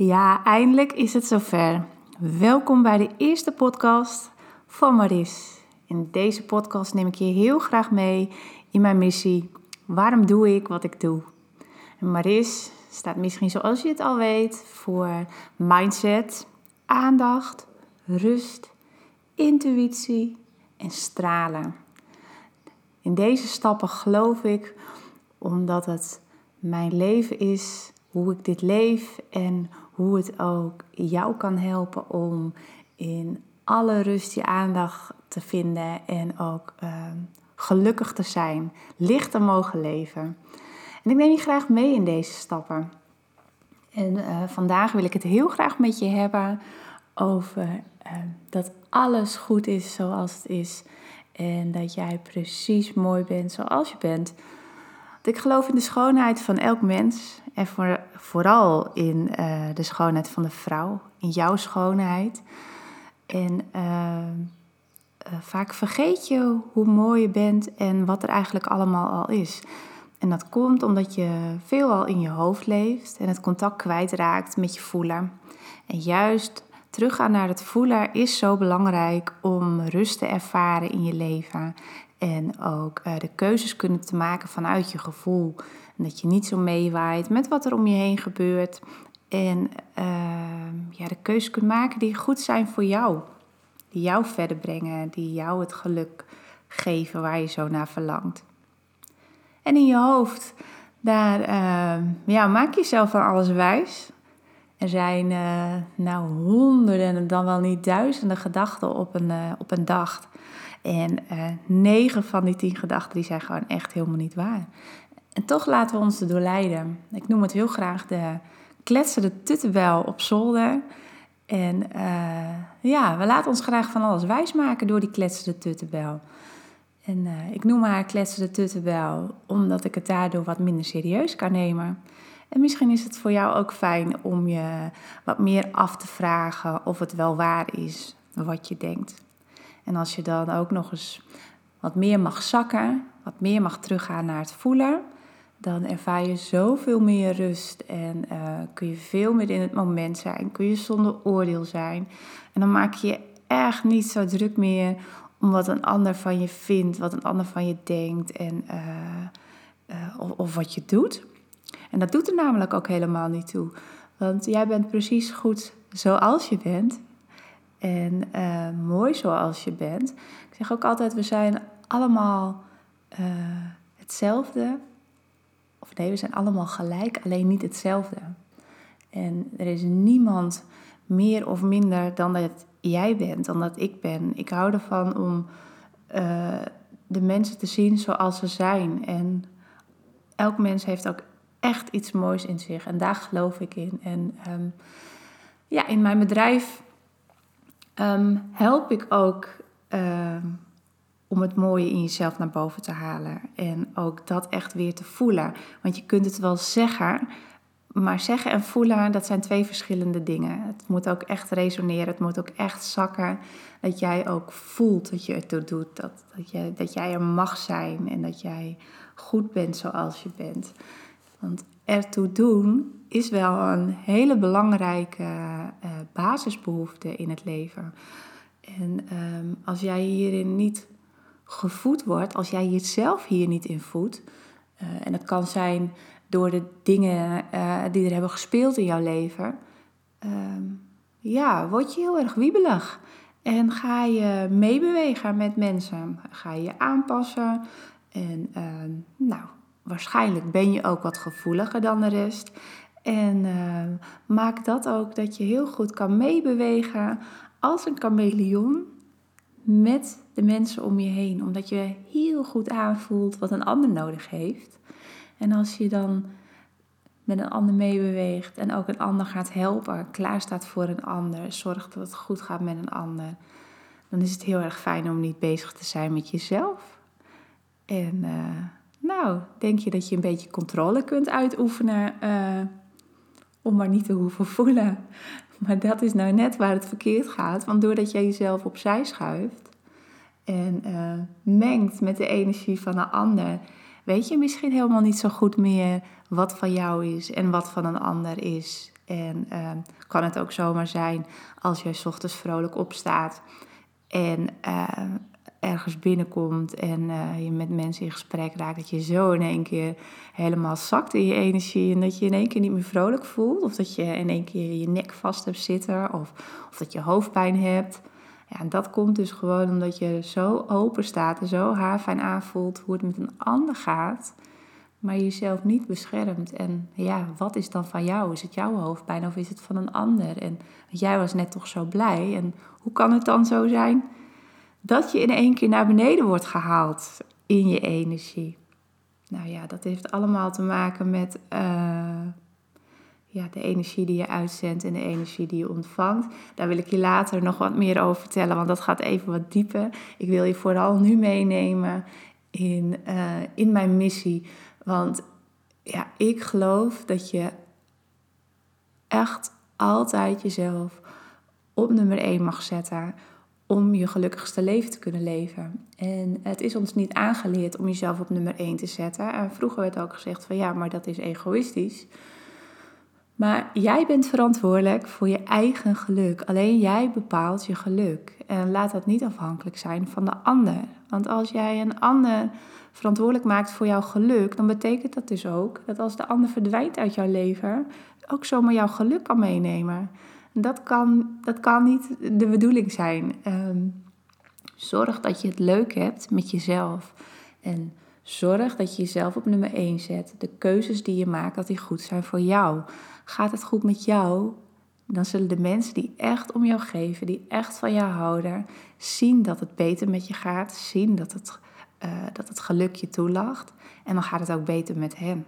Ja, eindelijk is het zover. Welkom bij de eerste podcast van Maris. In deze podcast neem ik je heel graag mee in mijn missie. Waarom doe ik wat ik doe? Maris staat misschien zoals je het al weet voor mindset, aandacht, rust, intuïtie en stralen. In deze stappen geloof ik omdat het mijn leven is, hoe ik dit leef en hoe het ook jou kan helpen om in alle rust je aandacht te vinden en ook ehm, gelukkig te zijn, licht te mogen leven. En ik neem je graag mee in deze stappen. En uh, vandaag wil ik het heel graag met je hebben over uh, dat alles goed is zoals het is. En dat jij precies mooi bent zoals je bent. Ik geloof in de schoonheid van elk mens. En voor, vooral in uh, de schoonheid van de vrouw. In jouw schoonheid. En vaak vergeet je hoe mooi je bent en wat er eigenlijk allemaal al is. En dat komt omdat je veelal in je hoofd leeft en het contact kwijtraakt met je voelen. En juist teruggaan naar het voelen is zo belangrijk om rust te ervaren in je leven. En ook uh, de keuzes kunnen te maken vanuit je gevoel. En dat je niet zo meewaait met wat er om je heen gebeurt. En uh, ja, de keuzes kunt maken die goed zijn voor jou. Die jou verder brengen, die jou het geluk geven waar je zo naar verlangt. En in je hoofd, daar uh, ja, maak jezelf van alles wijs. Er zijn uh, nou honderden, dan wel niet duizenden gedachten op een, uh, op een dag. En negen van die tien gedachten die zijn gewoon echt helemaal niet waar. En toch laten we ons erdoor leiden. Ik noem het heel graag de kletsende tuttenbel op zolder. En ja, we laten ons graag van alles wijsmaken door die kletsende tuttenbel. En uh, ik noem haar kletsende tutten wel, omdat ik het daardoor wat minder serieus kan nemen. En misschien is het voor jou ook fijn om je wat meer af te vragen of het wel waar is wat je denkt. En als je dan ook nog eens wat meer mag zakken, wat meer mag teruggaan naar het voelen, dan ervaar je zoveel meer rust en uh, kun je veel meer in het moment zijn, kun je zonder oordeel zijn. En dan maak je je echt niet zo druk meer om wat een ander van je vindt, wat een ander van je denkt en, uh, of, of, wat je doet. En dat doet er namelijk ook helemaal niet toe. Want jij bent precies goed zoals je bent. En uh, mooi zoals je bent. Ik zeg ook altijd, we zijn allemaal hetzelfde. Of nee, we zijn allemaal gelijk, alleen niet hetzelfde. En er is niemand meer of minder dan dat jij bent, dan dat ik ben. Ik hou ervan om uh, de mensen te zien zoals ze zijn. En elk mens heeft ook echt iets moois in zich. En daar geloof ik in. En um, ja, in mijn bedrijf um, help ik ook um, om het mooie in jezelf naar boven te halen. En ook dat echt weer te voelen. Want je kunt het wel zeggen, maar zeggen en voelen, dat zijn twee verschillende dingen. Het moet ook echt resoneren, het moet ook echt zakken. Dat jij ook voelt dat je het doet, dat, dat, dat jij er mag zijn en dat jij goed bent zoals je bent. Want ertoe doen is wel een hele belangrijke uh, basisbehoefte in het leven. En um, als jij hierin niet gevoed wordt, als jij jezelf hier niet in voedt, uh, en dat kan zijn door de dingen uh, die er hebben gespeeld in jouw leven, uh, ja, word je heel erg wiebelig. En ga je meebewegen met mensen. Ga je je aanpassen. En uh, nou, waarschijnlijk ben je ook wat gevoeliger dan de rest. En ehm, maak dat ook dat je heel goed kan meebewegen als een chameleon met de mensen om je heen. Omdat je heel goed aanvoelt wat een ander nodig heeft. En als je dan met een ander meebeweegt en ook een ander gaat helpen, klaar staat voor een ander, zorgt dat het goed gaat met een ander, dan is het heel erg fijn om niet bezig te zijn met jezelf. En uh, nou, denk je dat je een beetje controle kunt uitoefenen uh, om maar niet te hoeven voelen. Maar dat is nou net waar het verkeerd gaat. Want doordat jij jezelf opzij schuift en uh, mengt met de energie van een ander, weet je misschien helemaal niet zo goed meer wat van jou is en wat van een ander is. En uh, kan het ook zomaar zijn als s ochtends vrolijk opstaat en ergens binnenkomt en uh, je met mensen in gesprek raakt, dat je zo in één keer helemaal zakt in je energie en dat je in één keer niet meer vrolijk voelt. Of dat je in één keer je nek vast hebt zitten of, of dat je hoofdpijn hebt. Ja, en dat komt dus gewoon omdat je zo open staat en zo haarfijn aanvoelt hoe het met een ander gaat, maar jezelf niet beschermt. En ja, wat is dan van jou? Is het jouw hoofdpijn of is het van een ander? En jij was net toch zo blij. En hoe kan het dan zo zijn dat je in één keer naar beneden wordt gehaald in je energie? Nou ja, dat heeft allemaal te maken met uh, ja, de energie die je uitzendt en de energie die je ontvangt. Daar wil ik je later nog wat meer over vertellen, want dat gaat even wat dieper. Ik wil je vooral nu meenemen in, uh, in mijn missie. Want ja, ik geloof dat je echt altijd jezelf op nummer 1 mag zetten om je gelukkigste leven te kunnen leven. En het is ons niet aangeleerd om jezelf op nummer 1 te zetten. En vroeger werd ook gezegd van ja, maar dat is egoïstisch. Maar jij bent verantwoordelijk voor je eigen geluk. Alleen jij bepaalt je geluk. En laat dat niet afhankelijk zijn van de ander. Want als jij een ander verantwoordelijk maakt voor jouw geluk, dan betekent dat dus ook dat als de ander verdwijnt uit jouw leven, ook zomaar jouw geluk kan meenemen. Dat kan, dat kan niet de bedoeling zijn. Ehm, zorg dat je het leuk hebt met jezelf. En zorg dat je jezelf op nummer 1 zet. De keuzes die je maakt, dat die goed zijn voor jou. Gaat het goed met jou? Dan zullen de mensen die echt om jou geven, die echt van jou houden, zien dat het beter met je gaat. Zien dat het, uh, dat het geluk je toelacht. En dan gaat het ook beter met hen.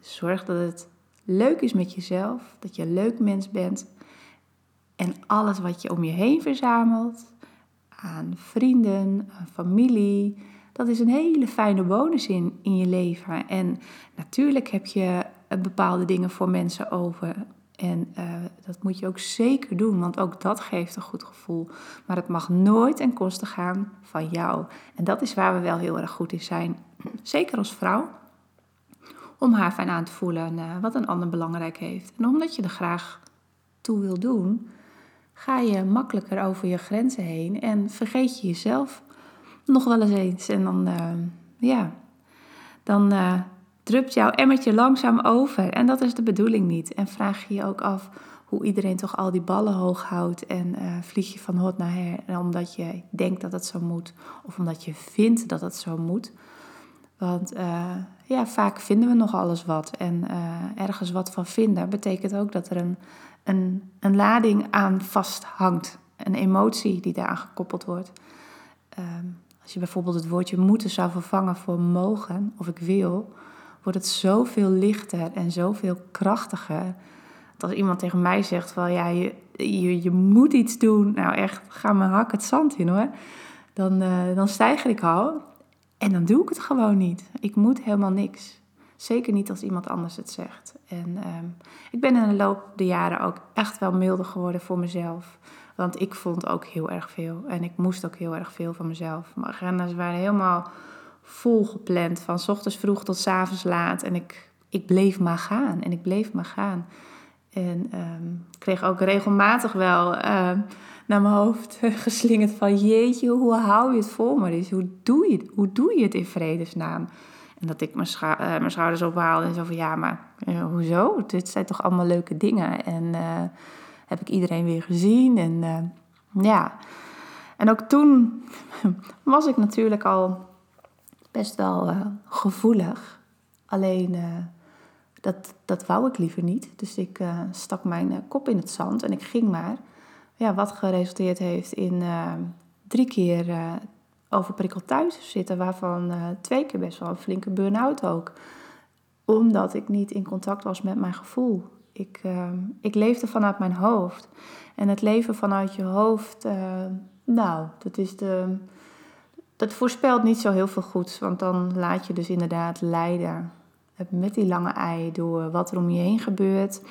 Zorg dat het leuk is met jezelf, dat je een leuk mens bent. En alles wat je om je heen verzamelt, aan vrienden, aan familie, dat is een hele fijne bonus in, je leven. En natuurlijk heb je bepaalde dingen voor mensen over. En uh, dat moet je ook zeker doen, want ook dat geeft een goed gevoel. Maar het mag nooit ten koste gaan van jou. En dat is waar we wel heel erg goed in zijn. Zeker als vrouw om haar fijn aan te voelen uh, wat een ander belangrijk heeft. En omdat je er graag toe wil doen, ga je makkelijker over je grenzen heen en vergeet je jezelf nog wel eens eens. En dan, uh, ja, dan uh, drupt jouw emmertje langzaam over. En dat is de bedoeling niet. En vraag je je ook af hoe iedereen toch al die ballen hoog houdt en vlieg je van hot naar her. Omdat je denkt dat het zo moet, of omdat je vindt dat het zo moet. Want ja, vaak vinden we nog alles wat. En uh, ergens wat van vinden betekent ook dat er een, een, een lading aan vasthangt. Een emotie die daaraan gekoppeld wordt. Um, als je bijvoorbeeld het woordje moeten zou vervangen voor mogen of ik wil, wordt het zoveel lichter en zoveel krachtiger. Dat als iemand tegen mij zegt van ja, je, je, je moet iets doen. Nou echt, ga mijn hak het zand in hoor. Dan, uh, dan stijger ik al. En dan doe ik het gewoon niet. Ik moet helemaal niks. Zeker niet als iemand anders het zegt. En um, ik ben in de loop der jaren ook echt wel milder geworden voor mezelf. Want ik vond ook heel erg veel. En ik moest ook heel erg veel van mezelf. Mijn agenda's waren helemaal vol gepland. Van s ochtends vroeg tot s avonds laat. En ik, ik bleef maar gaan. En ik bleef maar gaan. En um, kreeg ook regelmatig wel... Uh, naar mijn hoofd geslingerd van jeetje, hoe hou je het vol maar eens? Hoe doe je het? Hoe doe je het in vredesnaam? En dat ik mijn, uh, mijn schouders ophaalde en zo van ja, maar uh, hoezo? Dit zijn toch allemaal leuke dingen. En uh, heb ik iedereen weer gezien. En ja. En ook toen was ik natuurlijk al best wel gevoelig. Alleen dat, dat wou ik liever niet. Dus ik stak mijn kop in het zand en ik ging maar. Ja, wat geresulteerd heeft in uh, drie keer uh, overprikkeld thuis zitten, waarvan uh, twee keer best wel een flinke burn-out ook. Omdat ik niet in contact was met mijn gevoel. Ik, ik leefde vanuit mijn hoofd. En het leven vanuit je hoofd, nou, dat is de. Dat voorspelt niet zo heel veel goeds, want dan laat je dus inderdaad leiden met die lange ei door wat er om je heen gebeurt.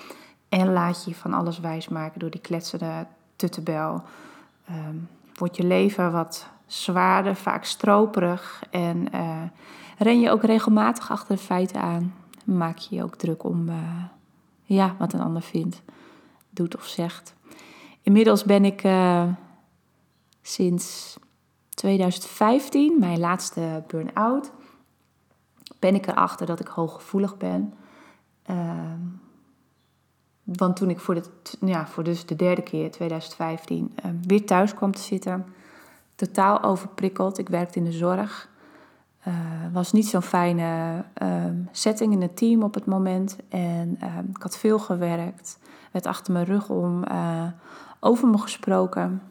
En laat je van alles wijsmaken door die kletsende tuttebel. Um, wordt je leven wat zwaarder, vaak stroperig. En uh, ren je ook regelmatig achter de feiten aan. Maak je je ook druk om, uh, ja, wat een ander vindt, doet of zegt. Inmiddels ben ik uh, sinds 2015, mijn laatste burn-out, ben ik erachter dat ik hooggevoelig ben. Uh, want toen ik voor, de, ja, voor dus de derde keer, 2015, uh, weer thuis kwam te zitten, totaal overprikkeld. Ik werkte in de zorg. Uh, was niet zo'n fijne uh, setting in het team op het moment. En uh, ik had veel gewerkt. Werd achter mijn rug om eh, over me gesproken.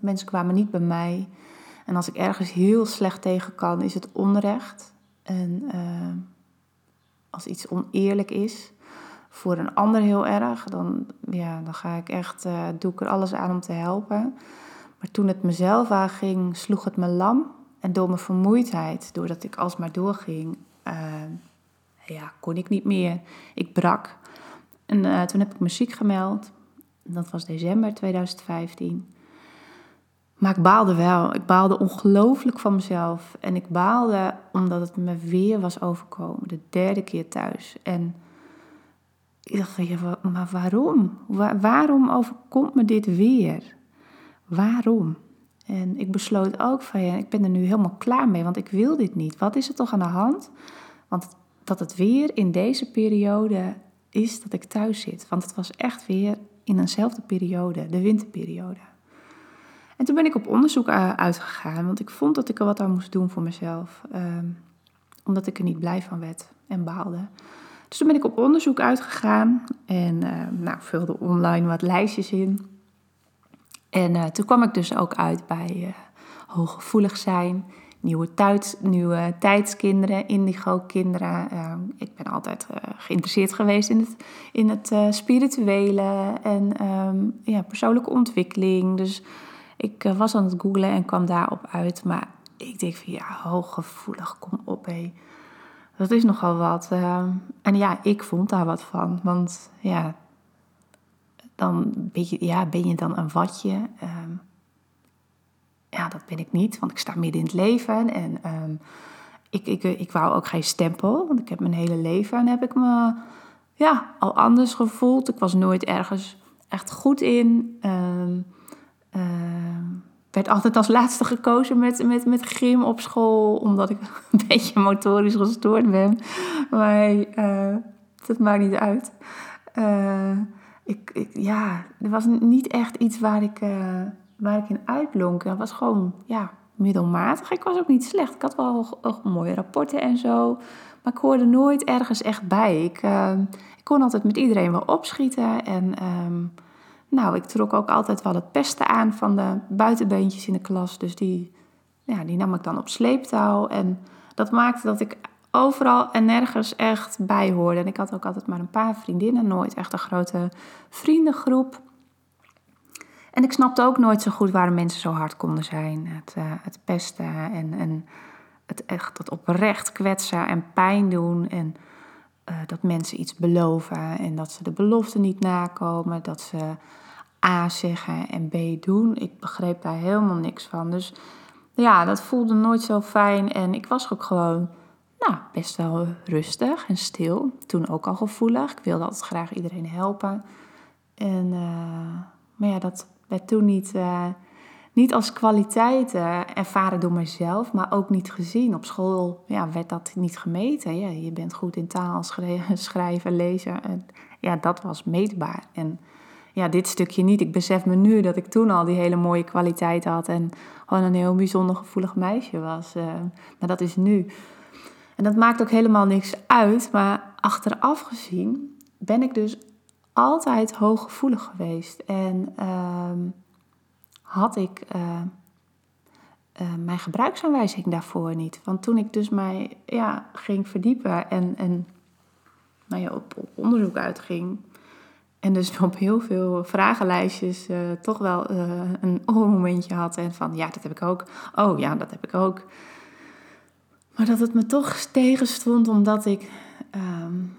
mensen kwamen niet bij mij. En als ik ergens heel slecht tegen kan, is het onrecht. En als iets oneerlijk is, voor een ander heel erg, dan, ja, dan ga ik echt, doe ik er alles aan om te helpen. Maar toen het mezelf aanging, sloeg het me lam. En door mijn vermoeidheid, doordat ik alsmaar doorging, uh, ja, kon ik niet meer. Ik brak. En uh, toen heb ik me ziek gemeld. Dat was december 2015. Maar ik baalde wel. Ik baalde ongelooflijk van mezelf. En ik baalde omdat het me weer was overkomen. De derde keer thuis. En ik dacht, maar waarom? waarom overkomt me dit weer? Waarom? En ik besloot ook van ja, ik ben er nu helemaal klaar mee, want ik wil dit niet. Wat is er toch aan de hand? Want dat het weer in deze periode is dat ik thuis zit. Want het was echt weer in eenzelfde periode, de winterperiode. En toen ben ik op onderzoek uitgegaan, want ik vond dat ik er wat aan moest doen voor mezelf. Ehm, omdat ik er niet blij van werd en baalde. Dus toen ben ik op onderzoek uitgegaan en uh, nou, vulde online wat lijstjes in. En uh, toen kwam ik dus ook uit bij uh, hooggevoelig zijn, nieuwe, nieuwe tijdskinderen, indigo-kinderen. Uh, ik ben altijd geïnteresseerd geweest in het, in het spirituele en um, ja, persoonlijke ontwikkeling. Dus ik was aan het googlen en kwam daarop uit. Maar ik denk van ja, hooggevoelig, kom op hé. Dat is nogal wat. Ehm, en ja, ik vond daar wat van. Want ja, dan ben je, ja, ben je dan een watje. Um, ja, dat ben ik niet, want ik sta midden in het leven. En um, ik, ik, ik wou ook geen stempel, want ik heb mijn hele leven en heb ik me ja, al anders gevoeld. Ik was nooit ergens echt goed in. Um, werd altijd als laatste gekozen met, met, met gym op school, omdat ik een beetje motorisch gestoord ben. Maar uh, dat maakt niet uit. Uh, ik, ja, er was niet echt iets waar ik, uh, waar ik in uitblonk. Het was gewoon ja, middelmatig. Ik was ook niet slecht. Ik had wel mooie rapporten en zo. Maar ik hoorde nooit ergens echt bij. Ik, ik kon altijd met iedereen wel opschieten. En um, nou, ik trok ook altijd wel het pesten aan van de buitenbeentjes in de klas. Dus die, ja, die nam ik dan op sleeptouw. En dat maakte dat ik overal en nergens echt bij hoorde. En ik had ook altijd maar een paar vriendinnen, nooit echt een grote vriendengroep. En ik snapte ook nooit zo goed waarom mensen zo hard konden zijn. Het, uh, het pesten en, en het echt het oprecht kwetsen en pijn doen. En uh, dat mensen iets beloven en dat ze de belofte niet nakomen. Dat ze A zeggen en B doen. Ik begreep daar helemaal niks van. Dus ja, dat voelde nooit zo fijn. En ik was ook gewoon nou, best wel rustig en stil. Toen ook al gevoelig. Ik wilde altijd graag iedereen helpen. En, uh, maar ja, dat werd toen niet, uh, niet als kwaliteit uh, ervaren door mezelf, maar ook niet gezien. Op school ja, werd dat niet gemeten. Ja, je bent goed in taal, schrijven, lezen. En, ja, dat was meetbaar. En ja, dit stukje niet. Ik besef me nu dat ik toen al die hele mooie kwaliteit had en gewoon een heel bijzonder gevoelig meisje was. maar dat is nu. En dat maakt ook helemaal niks uit, maar achteraf gezien ben ik dus altijd hooggevoelig geweest. En ehm, had ik uh, uh, mijn gebruiksaanwijzing daarvoor niet. Want toen ik dus mij ja, ging verdiepen en, en nou ja, op, onderzoek uitging... En dus op heel veel vragenlijstjes uh, toch wel een oh-momentje had. En van, ja, dat heb ik ook. Oh, ja, dat heb ik ook. Maar dat het me toch tegenstond omdat ik um,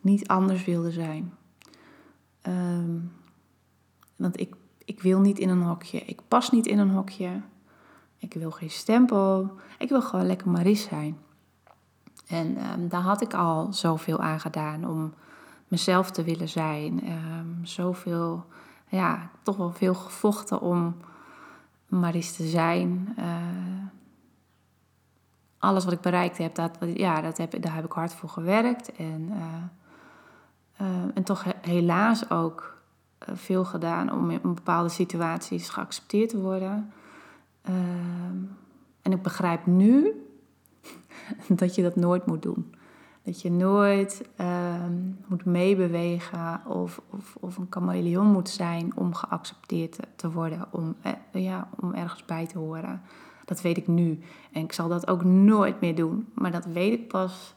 niet anders wilde zijn. Um, want ik, ik wil niet in een hokje. Ik pas niet in een hokje. Ik wil geen stempel. Ik wil gewoon lekker Maris zijn. En um, daar had ik al zoveel aan gedaan om mezelf te willen zijn. Um, zoveel, ja, toch wel veel gevochten om maar eens te zijn. Uh, alles wat ik bereikt heb, dat, ja, dat heb, daar heb ik hard voor gewerkt. En, uh, uh, en toch helaas ook veel gedaan om in bepaalde situaties geaccepteerd te worden. Ehm, en ik begrijp nu dat je dat nooit moet doen. Dat je nooit uh, moet meebewegen of, of, of een chameleon moet zijn om geaccepteerd te worden, om, eh, ja, om ergens bij te horen. Dat weet ik nu. En ik zal dat ook nooit meer doen. Maar dat weet ik pas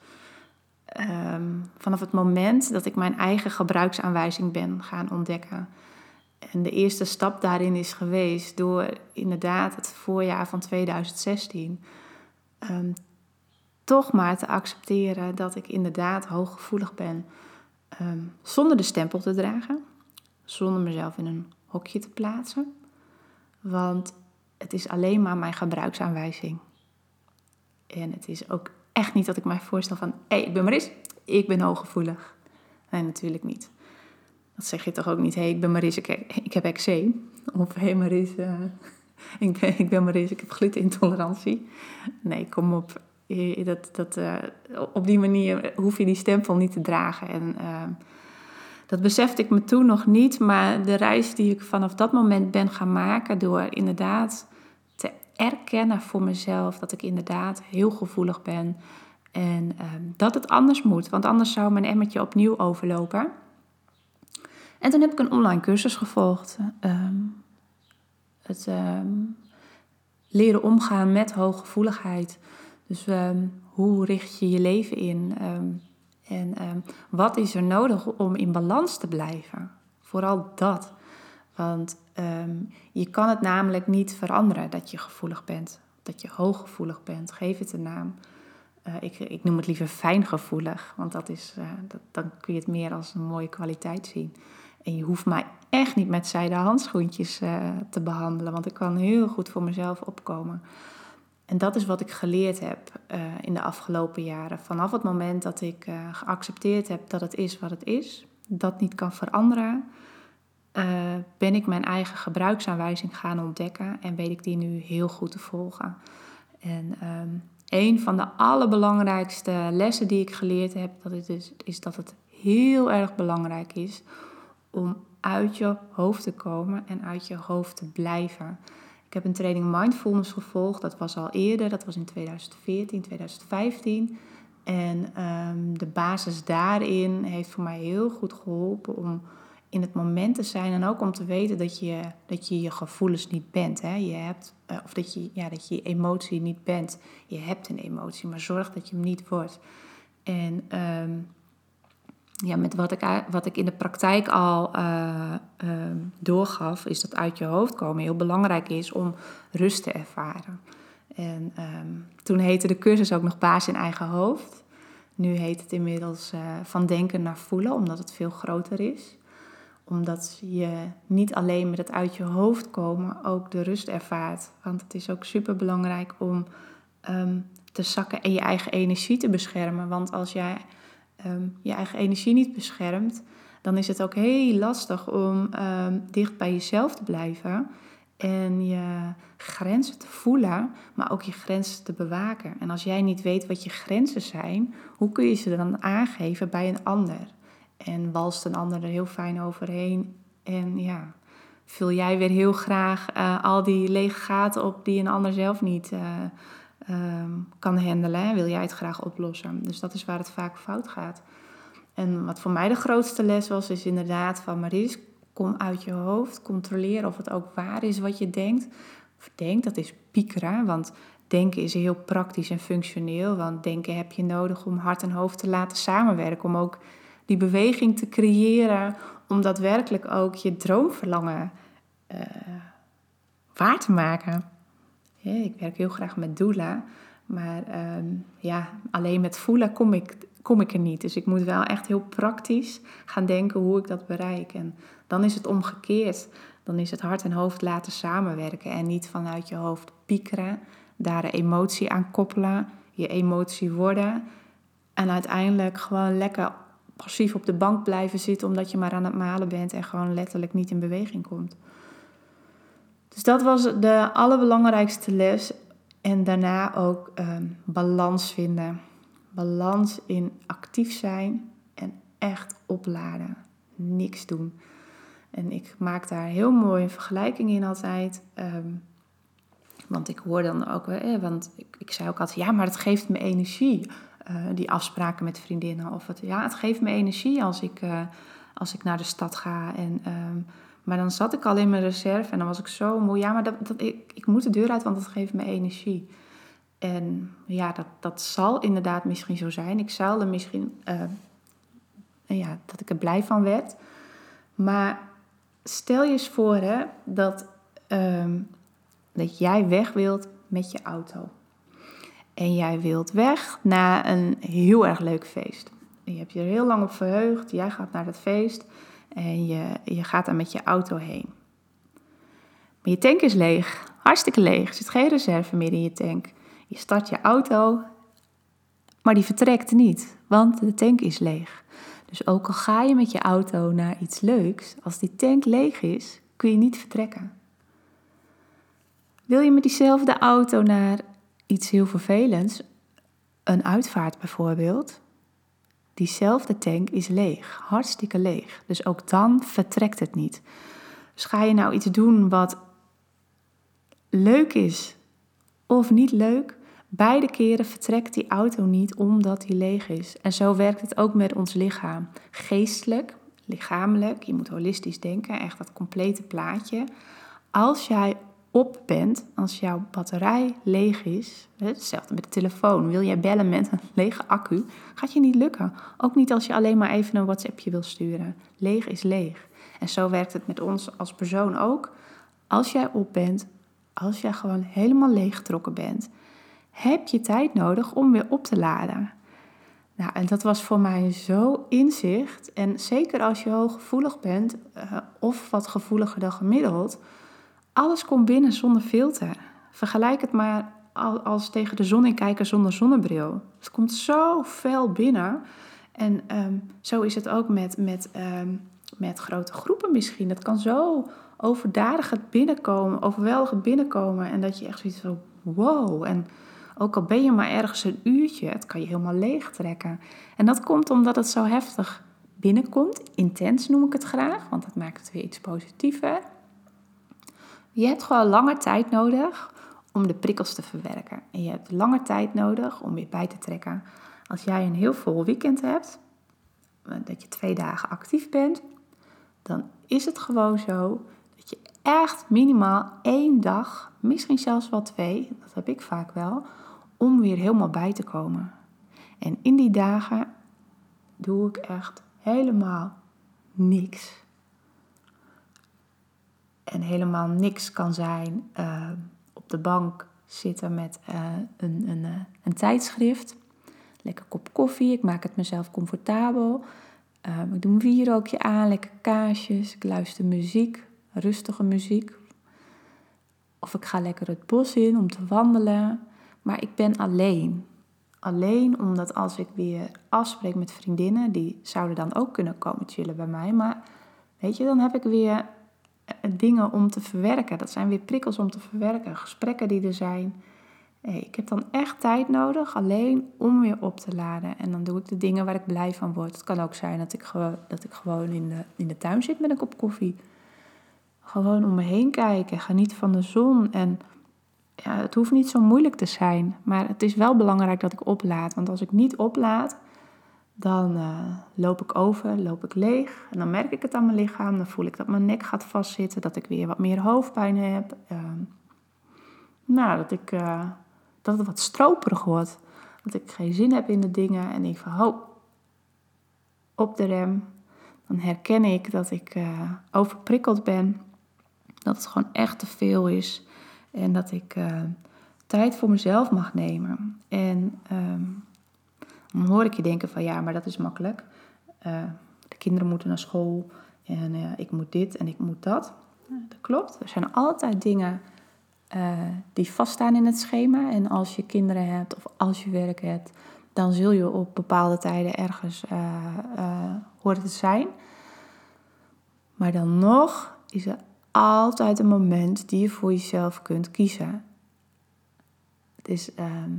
ehm, vanaf het moment dat ik mijn eigen gebruiksaanwijzing ben gaan ontdekken. En de eerste stap daarin is geweest door inderdaad het voorjaar van 2016 um, toch maar te accepteren dat ik inderdaad hooggevoelig ben. Ehm, zonder de stempel te dragen, zonder mezelf in een hokje te plaatsen. Want het is alleen maar mijn gebruiksaanwijzing. En het is ook echt niet dat ik mij voorstel van... hé, hey, ik ben Maris, ik ben hooggevoelig. Nee, natuurlijk niet. Dat zeg je toch ook niet, hé, hey, ik ben Maris, ik, ik heb eczeem. Of hé, hey, Maris, uh, ik, ben, ik ben Maris, ik heb glutenintolerantie. Nee, kom op. Dat, dat, uh, op die manier hoef je die stempel niet te dragen. En dat besefte ik me toen nog niet, maar de reis die ik vanaf dat moment ben gaan maken door inderdaad erkennen voor mezelf dat ik inderdaad heel gevoelig ben en ehm, dat het anders moet, want anders zou mijn emmertje opnieuw overlopen. En toen heb ik een online cursus gevolgd. Ehm, het ehm, leren omgaan met hooggevoeligheid. Dus hoe richt je je leven in? En wat is er nodig om in balans te blijven? Vooral dat. Want ehm, je kan het namelijk niet veranderen dat je gevoelig bent. Dat je hooggevoelig bent. Geef het een naam. Uh, ik, ik, noem het liever fijngevoelig. Want dat is, dat, dan kun je het meer als een mooie kwaliteit zien. En je hoeft mij echt niet met zijde handschoentjes uh, te behandelen. Want ik kan heel goed voor mezelf opkomen. En dat is wat ik geleerd heb in de afgelopen jaren. Vanaf het moment dat ik geaccepteerd heb dat het is wat het is, dat niet kan veranderen, uh, ben ik mijn eigen gebruiksaanwijzing gaan ontdekken en weet ik die nu heel goed te volgen. En um, een van de allerbelangrijkste lessen die ik geleerd heb, dat is, dus, is dat het heel erg belangrijk is om uit je hoofd te komen en uit je hoofd te blijven. Ik heb een training mindfulness gevolgd. Dat was al eerder. Dat was in 2014, 2015. En um, de basis daarin heeft voor mij heel goed geholpen om in het moment te zijn. En ook om te weten dat je dat je, je gevoelens niet bent. Hè? Je hebt, uh, of dat je, ja, dat je emotie niet bent. Je hebt een emotie, maar zorg dat je hem niet wordt. En um, ja, met wat ik, wat ik in de praktijk al uh, doorgaf, is dat uit je hoofd komen heel belangrijk is om rust te ervaren. En um, toen heette de cursus ook nog baas in eigen hoofd. Nu heet het inmiddels uh, van denken naar voelen, omdat het veel groter is. Omdat je niet alleen met het uit je hoofd komen ook de rust ervaart. Want het is ook super belangrijk om te zakken en je eigen energie te beschermen. Want als jij Ehm, je eigen energie niet beschermt, dan is het ook heel lastig om ehm, dicht bij jezelf te blijven en je grenzen te voelen, maar ook je grenzen te bewaken. En als jij niet weet wat je grenzen zijn, hoe kun je ze dan aangeven bij een ander? En walst een ander er heel fijn overheen en ja, vul jij weer heel graag uh, al die lege gaten op die een ander zelf niet uh, Ehm, kan handelen. Wil jij het graag oplossen? Dus dat is waar het vaak fout gaat. En wat voor mij de grootste les was, is inderdaad van Maries, kom uit je hoofd, controleer of het ook waar is wat je denkt. Of denk, dat is piekeren, want denken is heel praktisch en functioneel. Want denken heb je nodig om hart en hoofd te laten samenwerken, om ook die beweging te creëren, om daadwerkelijk ook je droomverlangen uh, waar te maken ik werk heel graag met doula, maar ehm, ja, alleen met voelen kom ik, kom ik er niet. Dus ik moet wel echt heel praktisch gaan denken hoe ik dat bereik. En dan is het omgekeerd. Dan is het hart en hoofd laten samenwerken en niet vanuit je hoofd piekeren, daar een emotie aan koppelen, je emotie worden en uiteindelijk gewoon lekker passief op de bank blijven zitten omdat je maar aan het malen bent en gewoon letterlijk niet in beweging komt. Dus dat was de allerbelangrijkste les. En daarna ook ehm, balans vinden. Balans in actief zijn en echt opladen. Niks doen. En ik maak daar heel mooi een vergelijking in altijd. Ehm, want ik hoor dan ook, want ik, ik zei ook altijd, ja, maar het geeft me energie. Uh, die afspraken met vriendinnen. Of het, ja, het geeft me energie als ik, uh, als ik naar de stad ga. En, um, maar dan zat ik al in mijn reserve en dan was ik zo moe. Ja, maar dat, dat, ik, ik moet de deur uit, want het geeft me energie. En ja, dat, dat zal inderdaad misschien zo zijn. Ik zou er misschien, uh, ja, dat ik er blij van werd. Maar stel je eens voor hè, dat, um, dat jij weg wilt met je auto. En jij wilt weg naar een heel erg leuk feest. je hebt je er heel lang op verheugd. Jij gaat naar dat feest en je, je gaat daar met je auto heen. Maar je tank is leeg. Hartstikke leeg. Er zit geen reserve meer in je tank. Je start je auto, maar die vertrekt niet, want de tank is leeg. Dus ook al ga je met je auto naar iets leuks, als die tank leeg is, kun je niet vertrekken. Wil je met diezelfde auto naar iets heel vervelends, een uitvaart bijvoorbeeld, diezelfde tank is leeg, hartstikke leeg. Dus ook dan vertrekt het niet. Dus ga je nou iets doen wat leuk is of niet leuk, beide keren vertrekt die auto niet omdat die leeg is. En zo werkt het ook met ons lichaam. Geestelijk, lichamelijk, je moet holistisch denken, echt dat complete plaatje. Als jij op bent, als jouw batterij leeg is, hetzelfde met de telefoon, wil jij bellen met een lege accu, gaat je niet lukken. Ook niet als je alleen maar even een WhatsAppje wil sturen. Leeg is leeg. En zo werkt het met ons als persoon ook. Als jij op bent, als jij gewoon helemaal leeggetrokken bent, heb je tijd nodig om weer op te laden. Nou, en dat was voor mij zo inzicht. En zeker als je hooggevoelig bent, uh, of wat gevoeliger dan gemiddeld, alles komt binnen zonder filter. Vergelijk het maar als tegen de zon in kijken zonder zonnebril. Het komt zo fel binnen. En ehm, zo is het ook met, met, ehm, met grote groepen misschien. Dat kan zo overdadig binnenkomen, overweldigend binnenkomen. En dat je echt zoiets van wow. En ook al ben je maar ergens een uurtje, het kan je helemaal leeg trekken. En dat komt omdat het zo heftig binnenkomt. Intens noem ik het graag, want dat maakt het weer iets positiever. Je hebt gewoon langer tijd nodig om de prikkels te verwerken. En je hebt langer tijd nodig om weer bij te trekken. Als jij een heel vol weekend hebt, eh, dat je twee dagen actief bent, dan is het gewoon zo dat je echt minimaal één dag, misschien zelfs wel twee, dat heb ik vaak wel, om weer helemaal bij te komen. En in die dagen doe ik echt helemaal niks en helemaal niks kan zijn uh, op de bank zitten met uh, een, een, uh, een tijdschrift. Lekker kop koffie, ik maak het mezelf comfortabel. ik doe een wierookje aan, lekker kaasjes, ik luister muziek, rustige muziek. Of ik ga lekker het bos in om te wandelen. Maar ik ben alleen. Alleen omdat als ik weer afspreek met vriendinnen, die zouden dan ook kunnen komen chillen bij mij. Maar weet je, dan heb ik weer eh, dingen om te verwerken. Dat zijn weer prikkels om te verwerken, gesprekken die er zijn. ik heb dan echt tijd nodig alleen om weer op te laden. En dan doe ik de dingen waar ik blij van word. Het kan ook zijn dat ik, gewoon, dat ik gewoon in de, in de tuin zit met een kop koffie. Gewoon om me heen kijken, geniet van de zon. En ja, het hoeft niet zo moeilijk te zijn. Maar het is wel belangrijk dat ik oplaad. Want als ik niet oplaad, dan uh, loop ik over, loop ik leeg. En dan merk ik het aan mijn lichaam. Dan voel ik dat mijn nek gaat vastzitten. Dat ik weer wat meer hoofdpijn heb. Uh, nou, dat, ik, uh, dat het wat stroperig wordt. Dat ik geen zin heb in de dingen. En ik van, op de rem. Dan herken ik dat ik uh, overprikkeld ben. Dat het gewoon echt te veel is. En dat ik tijd voor mezelf mag nemen. En... Um, dan hoor ik je denken van ja, maar dat is makkelijk. Uh, de kinderen moeten naar school en uh, ik moet dit en ik moet dat. dat klopt. Er zijn altijd dingen uh, die vaststaan in het schema. En als je kinderen hebt of als je werk hebt, dan zul je op bepaalde tijden ergens horen te zijn. Maar dan nog is er altijd een moment die je voor jezelf kunt kiezen. Het is, ehm,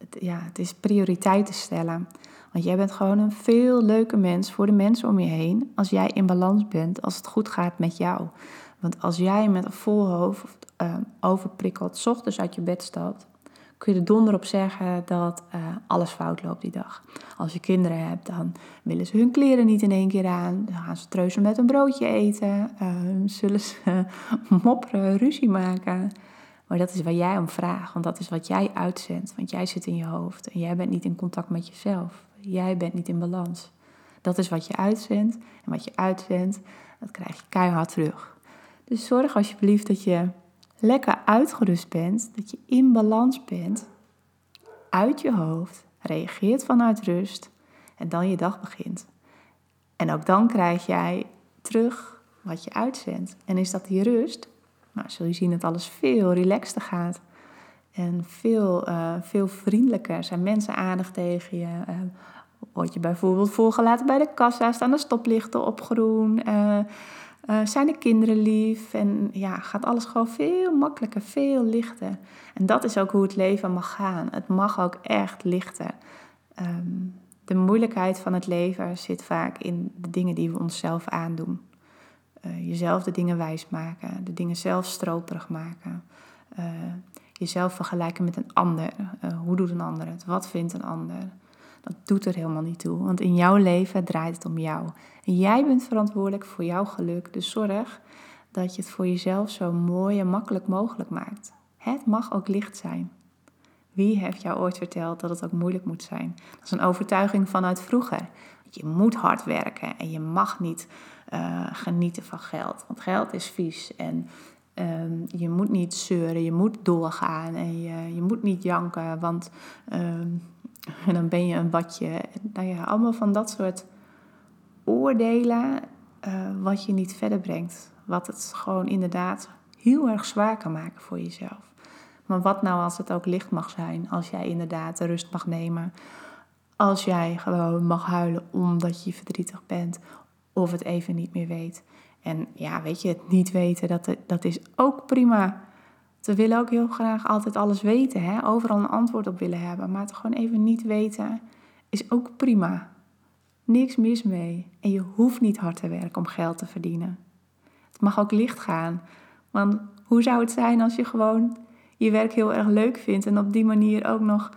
het, ja, het is prioriteiten stellen. Want jij bent gewoon een veel leuke mens voor de mensen om je heen. Als jij in balans bent, als het goed gaat met jou. Want als jij met een vol hoofd uh, overprikkeld, s ochtends uit je bed stapt, kun je er donder op zeggen dat uh, alles fout loopt die dag. Als je kinderen hebt, dan willen ze hun kleren niet in één keer aan. Dan gaan ze treuzen met een broodje eten. Uh, zullen ze mopperen, ruzie maken. Maar dat is waar jij om vraagt, want dat is wat jij uitzendt. Want jij zit in je hoofd en jij bent niet in contact met jezelf. Jij bent niet in balans. Dat is wat je uitzendt. En wat je uitzendt, dat krijg je keihard terug. Dus zorg alsjeblieft dat je lekker uitgerust bent, dat je in balans bent, uit je hoofd, reageert vanuit rust en dan je dag begint. En ook dan krijg jij terug wat je uitzendt. En is dat die rust, nou, zul je zien dat alles veel relaxter gaat. En veel, uh, veel vriendelijker. Zijn mensen aardig tegen je? Uh, word je bijvoorbeeld voorgelaten bij de kassa? Staan de stoplichten op groen? Uh, zijn de kinderen lief? En ja, gaat alles gewoon veel makkelijker, veel lichter. En dat is ook hoe het leven mag gaan. Het mag ook echt lichter. Um, de moeilijkheid van het leven zit vaak in de dingen die we onszelf aandoen. Uh, jezelf de dingen wijsmaken, de dingen zelf stroperig maken. Uh, jezelf vergelijken met een ander. Uh, hoe doet een ander het? Wat vindt een ander? Dat doet er helemaal niet toe, want in jouw leven draait het om jou. En jij bent verantwoordelijk voor jouw geluk, dus zorg dat je het voor jezelf zo mooi en makkelijk mogelijk maakt. Het mag ook licht zijn. Wie heeft jou ooit verteld dat het ook moeilijk moet zijn? Dat is een overtuiging vanuit vroeger. Je moet hard werken en je mag niet uh, genieten van geld. Want geld is vies en um, je moet niet zeuren, je moet doorgaan en je, je moet niet janken, want um, dan ben je een badje. Nou ja, allemaal van dat soort oordelen uh, wat je niet verder brengt. Wat het gewoon inderdaad heel erg zwaar kan maken voor jezelf. Maar wat nou als het ook licht mag zijn, als jij inderdaad de rust mag nemen, als jij gewoon mag huilen omdat je verdrietig bent, of het even niet meer weet. En ja, weet je, het niet weten, dat, dat is ook prima. We willen ook heel graag altijd alles weten, hè? overal een antwoord op willen hebben. Maar het gewoon even niet weten is ook prima. Niks mis mee. En je hoeft niet hard te werken om geld te verdienen. Het mag ook licht gaan. Want hoe zou het zijn als je gewoon je werk heel erg leuk vindt en op die manier ook nog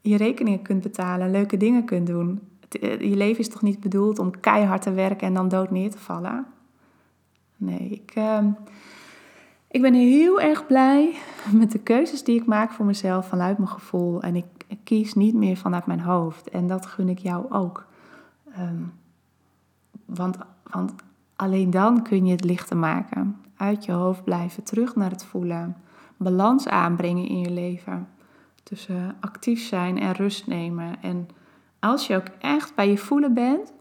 je rekeningen kunt betalen, leuke dingen kunt doen? Eh, je leven is toch niet bedoeld om keihard te werken en dan dood neer te vallen? Nee, ik, uh, ik ben heel erg blij met de keuzes die ik maak voor mezelf vanuit mijn gevoel. En ik, kies niet meer vanuit mijn hoofd. En dat gun ik jou ook. Um, want, want alleen dan kun je het lichter maken. Uit je hoofd blijven, terug naar het voelen. Balans aanbrengen in je leven. Tussen actief zijn en rust nemen. En als je ook echt bij je voelen bent,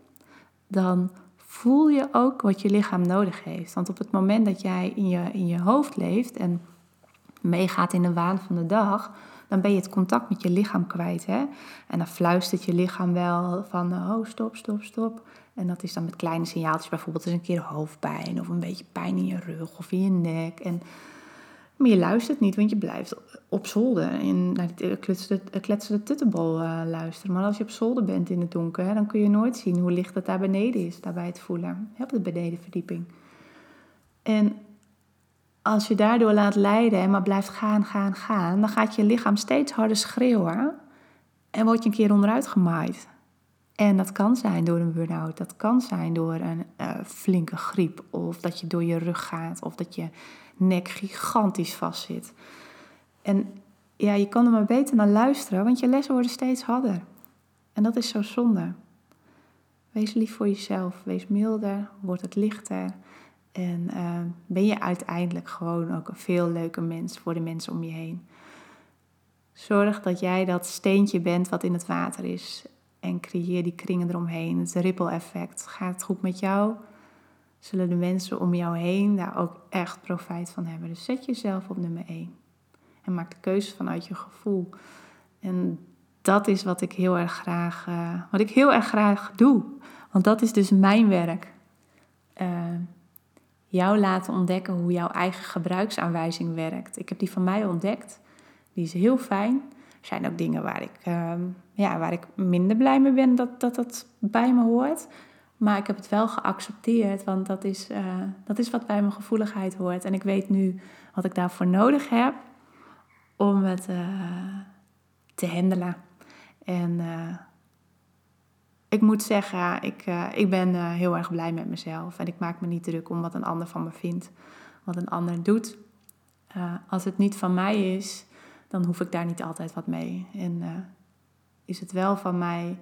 dan voel je ook wat je lichaam nodig heeft. Want op het moment dat jij in je, in je hoofd leeft en meegaat in de waan van de dag, dan ben je het contact met je lichaam kwijt. Hè? En dan fluistert je lichaam wel van, oh stop, stop, stop. En dat is dan met kleine signaaltjes, bijvoorbeeld eens een keer hoofdpijn of een beetje pijn in je rug of in je nek. En maar je luistert niet, want je blijft op zolder en naar die kletsende tuttenbol uh, luisteren. Maar als je op zolder bent in het donker, dan kun je nooit zien hoe licht het daar beneden is, daarbij het voelen. Op de benedenverdieping. En als je daardoor laat leiden en maar blijft gaan, gaan, gaan, dan gaat je lichaam steeds harder schreeuwen en word je een keer onderuit gemaaid. En dat kan zijn door een burn-out, dat kan zijn door een flinke griep, of dat je door je rug gaat, of dat je nek gigantisch vastzit. En ja, je kan er maar beter naar luisteren, want je lessen worden steeds harder. En dat is zo zonde. Wees lief voor jezelf, wees milder, word het lichter. En uh, ben je uiteindelijk gewoon ook een veel leuker mens voor de mensen om je heen. Zorg dat jij dat steentje bent wat in het water is. En creëer die kringen eromheen. Het ripple effect. Gaat het goed met jou? Zullen de mensen om jou heen daar ook echt profijt van hebben. Dus zet jezelf op nummer 1. En maak de keuzes vanuit je gevoel. En dat is wat ik heel erg graag, uh, wat ik heel erg graag doe. Want dat is dus mijn werk. Uh, jou laten ontdekken hoe jouw eigen gebruiksaanwijzing werkt. Ik heb die van mij ontdekt. Die is heel fijn. Er zijn ook dingen waar ik, uh, ja, waar ik minder blij mee ben dat, dat dat bij me hoort. Maar ik heb het wel geaccepteerd, want dat is, uh, dat is wat bij mijn gevoeligheid hoort. En ik weet nu wat ik daarvoor nodig heb om het te handelen. En uh, ik moet zeggen, ik, ik ben heel erg blij met mezelf. En ik maak me niet druk om wat een ander van me vindt, wat een ander doet. als het niet van mij is, dan hoef ik daar niet altijd wat mee. En is het wel van mij,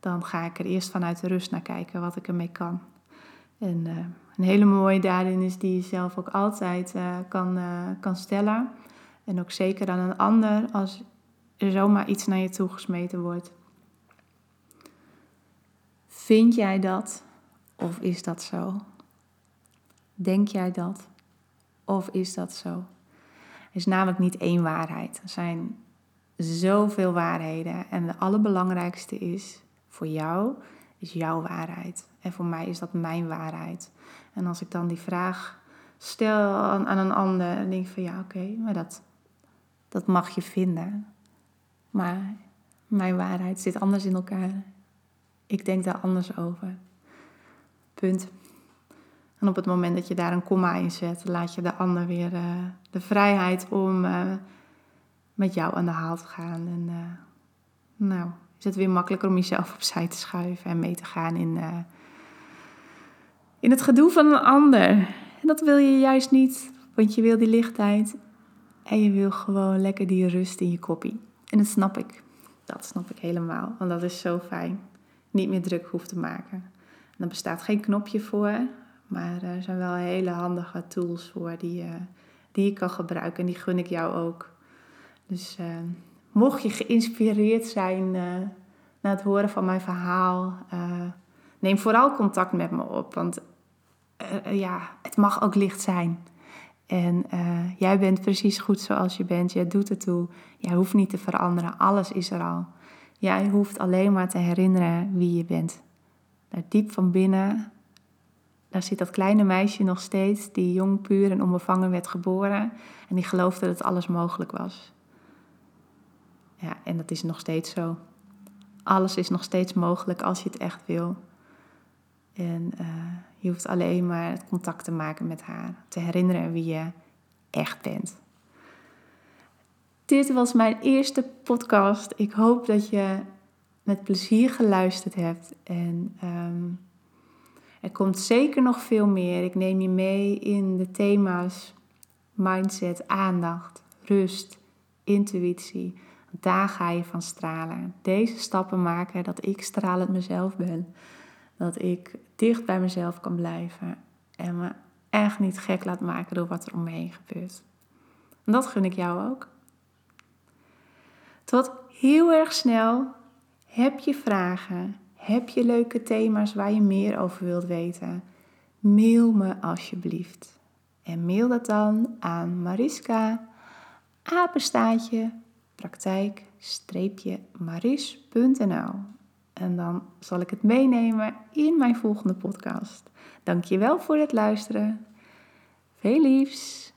dan ga ik er eerst vanuit de rust naar kijken wat ik ermee kan. En een hele mooie daarin is die je zelf ook altijd kan, kan stellen. En ook zeker aan een ander als er zomaar iets naar je toe gesmeten wordt. Vind jij dat of is dat zo? Denk jij dat of is dat zo? Er is namelijk niet één waarheid. Er zijn zoveel waarheden. En de allerbelangrijkste is voor jou, is jouw waarheid. En voor mij is dat mijn waarheid. En als ik dan die vraag stel aan, een ander, dan denk ik van ja, oké, maar dat, dat mag je vinden. Maar mijn waarheid zit anders in elkaar. Ik denk daar anders over. Punt. En op het moment dat je daar een komma in zet, laat je de ander weer uh, de vrijheid om uh, met jou aan de haal te gaan. En uh, nou, is het weer makkelijker om jezelf opzij te schuiven en mee te gaan in, in het gedoe van een ander. En dat wil je juist niet, want je wil die lichtheid en je wil gewoon lekker die rust in je koppie. En dat snap ik. Dat snap ik helemaal. Want dat is zo fijn. Niet meer druk hoeft te maken. En er bestaat geen knopje voor. Maar er zijn wel hele handige tools voor die, uh, die je kan gebruiken. En die gun ik jou ook. Dus uh, mocht je geïnspireerd zijn uh, na het horen van mijn verhaal, neem vooral contact met me op. Want ja, het mag ook licht zijn. En jij bent precies goed zoals je bent. Jij doet het toe. Jij hoeft niet te veranderen. Alles is er al. Jij hoeft alleen maar te herinneren wie je bent. Daar diep van binnen, daar zit dat kleine meisje nog steeds, die jong, puur en onbevangen werd geboren. En die geloofde dat alles mogelijk was. Ja, en dat is nog steeds zo. Alles is nog steeds mogelijk als je het echt wil. En uh, je hoeft alleen maar het contact te maken met haar. Te herinneren wie je echt bent. Dit was mijn eerste podcast. Ik hoop dat je met plezier geluisterd hebt. En um, er komt zeker nog veel meer. Ik neem je mee in de thema's mindset, aandacht, rust, intuïtie. Daar ga je van stralen. Deze stappen maken dat ik stralend mezelf ben. Dat ik dicht bij mezelf kan blijven en me echt niet gek laat maken door wat er om me heen gebeurt. En dat gun ik jou ook. Tot heel erg snel. Heb je vragen? Heb je leuke thema's waar je meer over wilt weten? Mail me alsjeblieft. En mail dat dan aan Mariska, apenstaatje, praktijk-maris.nl. En dan zal ik het meenemen in mijn volgende podcast. Dankjewel voor het luisteren. Veel liefs.